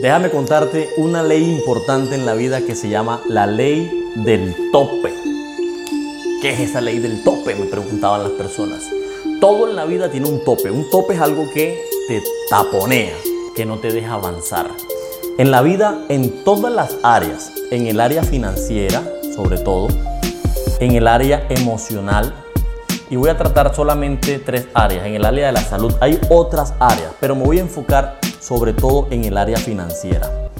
Déjame contarte una ley importante en la vida que se llama la ley del tope. ¿Qué es esa ley del tope? Me preguntaban las personas. Todo en la vida tiene un tope. Un tope es algo que te taponea, que no te deja avanzar. En la vida, en todas las áreas, en el área financiera, sobre todo, en el área emocional, y voy a tratar solamente tres áreas. En el área de la salud hay otras áreas, pero me voy a enfocar sobre todo en el área financiera.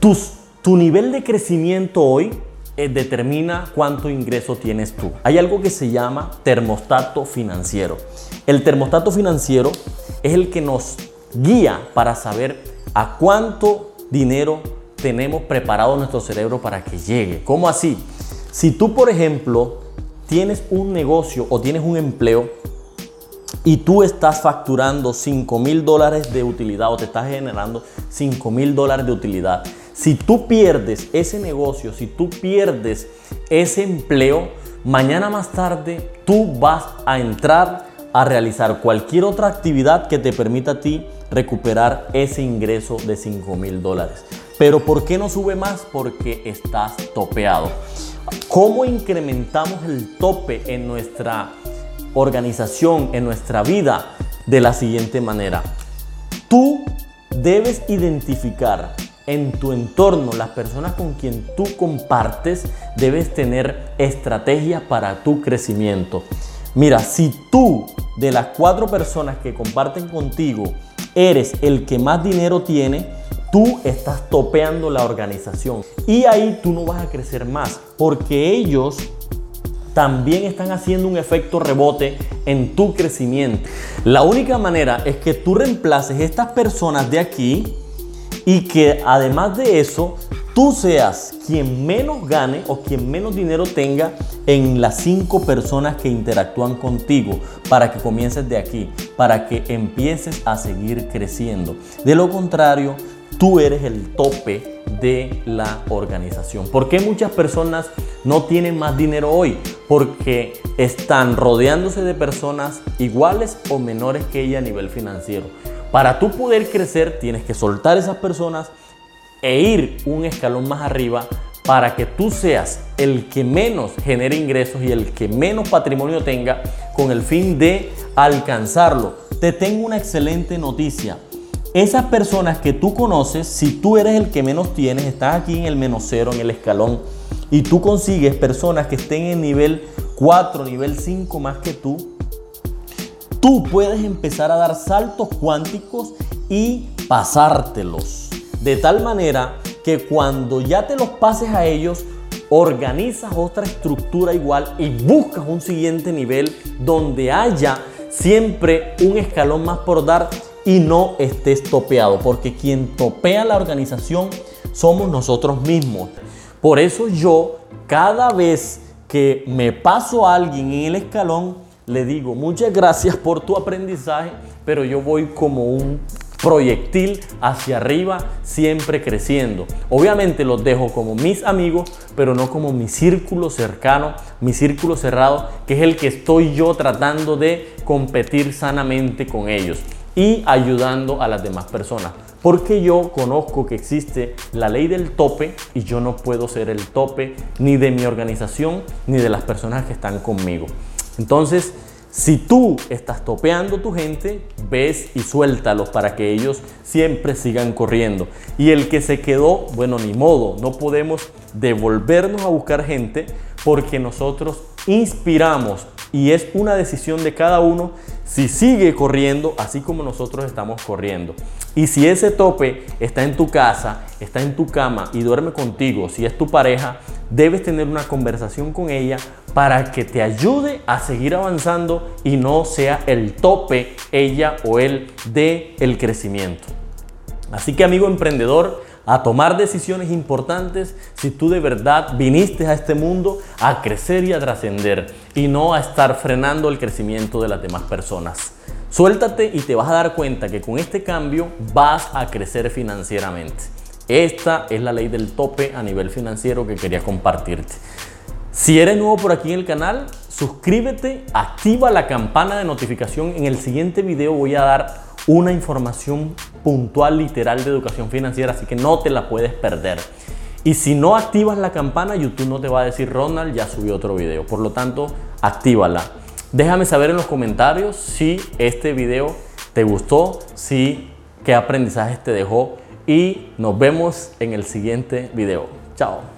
Tus, tu nivel de crecimiento hoy eh, determina cuánto ingreso tienes tú. Hay algo que se llama termostato financiero. El termostato financiero es el que nos guía para saber a cuánto dinero tenemos preparado nuestro cerebro para que llegue. ¿Cómo así? Si tú, por ejemplo, tienes un negocio o tienes un empleo y tú estás facturando 5 mil dólares de utilidad o te estás generando 5 mil dólares de utilidad, si tú pierdes ese negocio, si tú pierdes ese empleo, mañana más tarde tú vas a entrar a realizar cualquier otra actividad que te permita a ti recuperar ese ingreso de 5 mil dólares. Pero ¿por qué no sube más? Porque estás topeado. ¿Cómo incrementamos el tope en nuestra organización, en nuestra vida? De la siguiente manera. Tú debes identificar en tu entorno, las personas con quien tú compartes, debes tener estrategias para tu crecimiento. Mira, si tú de las cuatro personas que comparten contigo eres el que más dinero tiene, tú estás topeando la organización. Y ahí tú no vas a crecer más, porque ellos también están haciendo un efecto rebote en tu crecimiento. La única manera es que tú reemplaces estas personas de aquí y que además de eso, tú seas quien menos gane o quien menos dinero tenga en las cinco personas que interactúan contigo para que comiences de aquí, para que empieces a seguir creciendo. De lo contrario, tú eres el tope de la organización. ¿Por qué muchas personas no tienen más dinero hoy? Porque están rodeándose de personas iguales o menores que ella a nivel financiero. Para tú poder crecer tienes que soltar esas personas e ir un escalón más arriba para que tú seas el que menos genere ingresos y el que menos patrimonio tenga con el fin de alcanzarlo. Te tengo una excelente noticia. Esas personas que tú conoces, si tú eres el que menos tienes, estás aquí en el menos cero, en el escalón, y tú consigues personas que estén en nivel 4, nivel 5 más que tú, tú puedes empezar a dar saltos cuánticos y pasártelos. De tal manera que cuando ya te los pases a ellos, organizas otra estructura igual y buscas un siguiente nivel donde haya siempre un escalón más por dar y no estés topeado, porque quien topea la organización somos nosotros mismos. Por eso yo cada vez que me paso a alguien en el escalón, le digo, muchas gracias por tu aprendizaje, pero yo voy como un proyectil hacia arriba, siempre creciendo. Obviamente los dejo como mis amigos, pero no como mi círculo cercano, mi círculo cerrado, que es el que estoy yo tratando de competir sanamente con ellos y ayudando a las demás personas. Porque yo conozco que existe la ley del tope y yo no puedo ser el tope ni de mi organización ni de las personas que están conmigo. Entonces, si tú estás topeando tu gente, ves y suéltalos para que ellos siempre sigan corriendo. Y el que se quedó, bueno, ni modo, no podemos devolvernos a buscar gente porque nosotros inspiramos y es una decisión de cada uno si sigue corriendo así como nosotros estamos corriendo. Y si ese tope está en tu casa, está en tu cama y duerme contigo, si es tu pareja, debes tener una conversación con ella para que te ayude a seguir avanzando y no sea el tope ella o él de el crecimiento. Así que amigo emprendedor, a tomar decisiones importantes si tú de verdad viniste a este mundo a crecer y a trascender y no a estar frenando el crecimiento de las demás personas. Suéltate y te vas a dar cuenta que con este cambio vas a crecer financieramente. Esta es la ley del tope a nivel financiero que quería compartirte. Si eres nuevo por aquí en el canal, suscríbete, activa la campana de notificación. En el siguiente video voy a dar una información puntual, literal de educación financiera, así que no te la puedes perder. Y si no activas la campana, YouTube no te va a decir, Ronald, ya subió otro video. Por lo tanto, actívala. Déjame saber en los comentarios si este video te gustó, si qué aprendizaje te dejó y nos vemos en el siguiente video. Chao.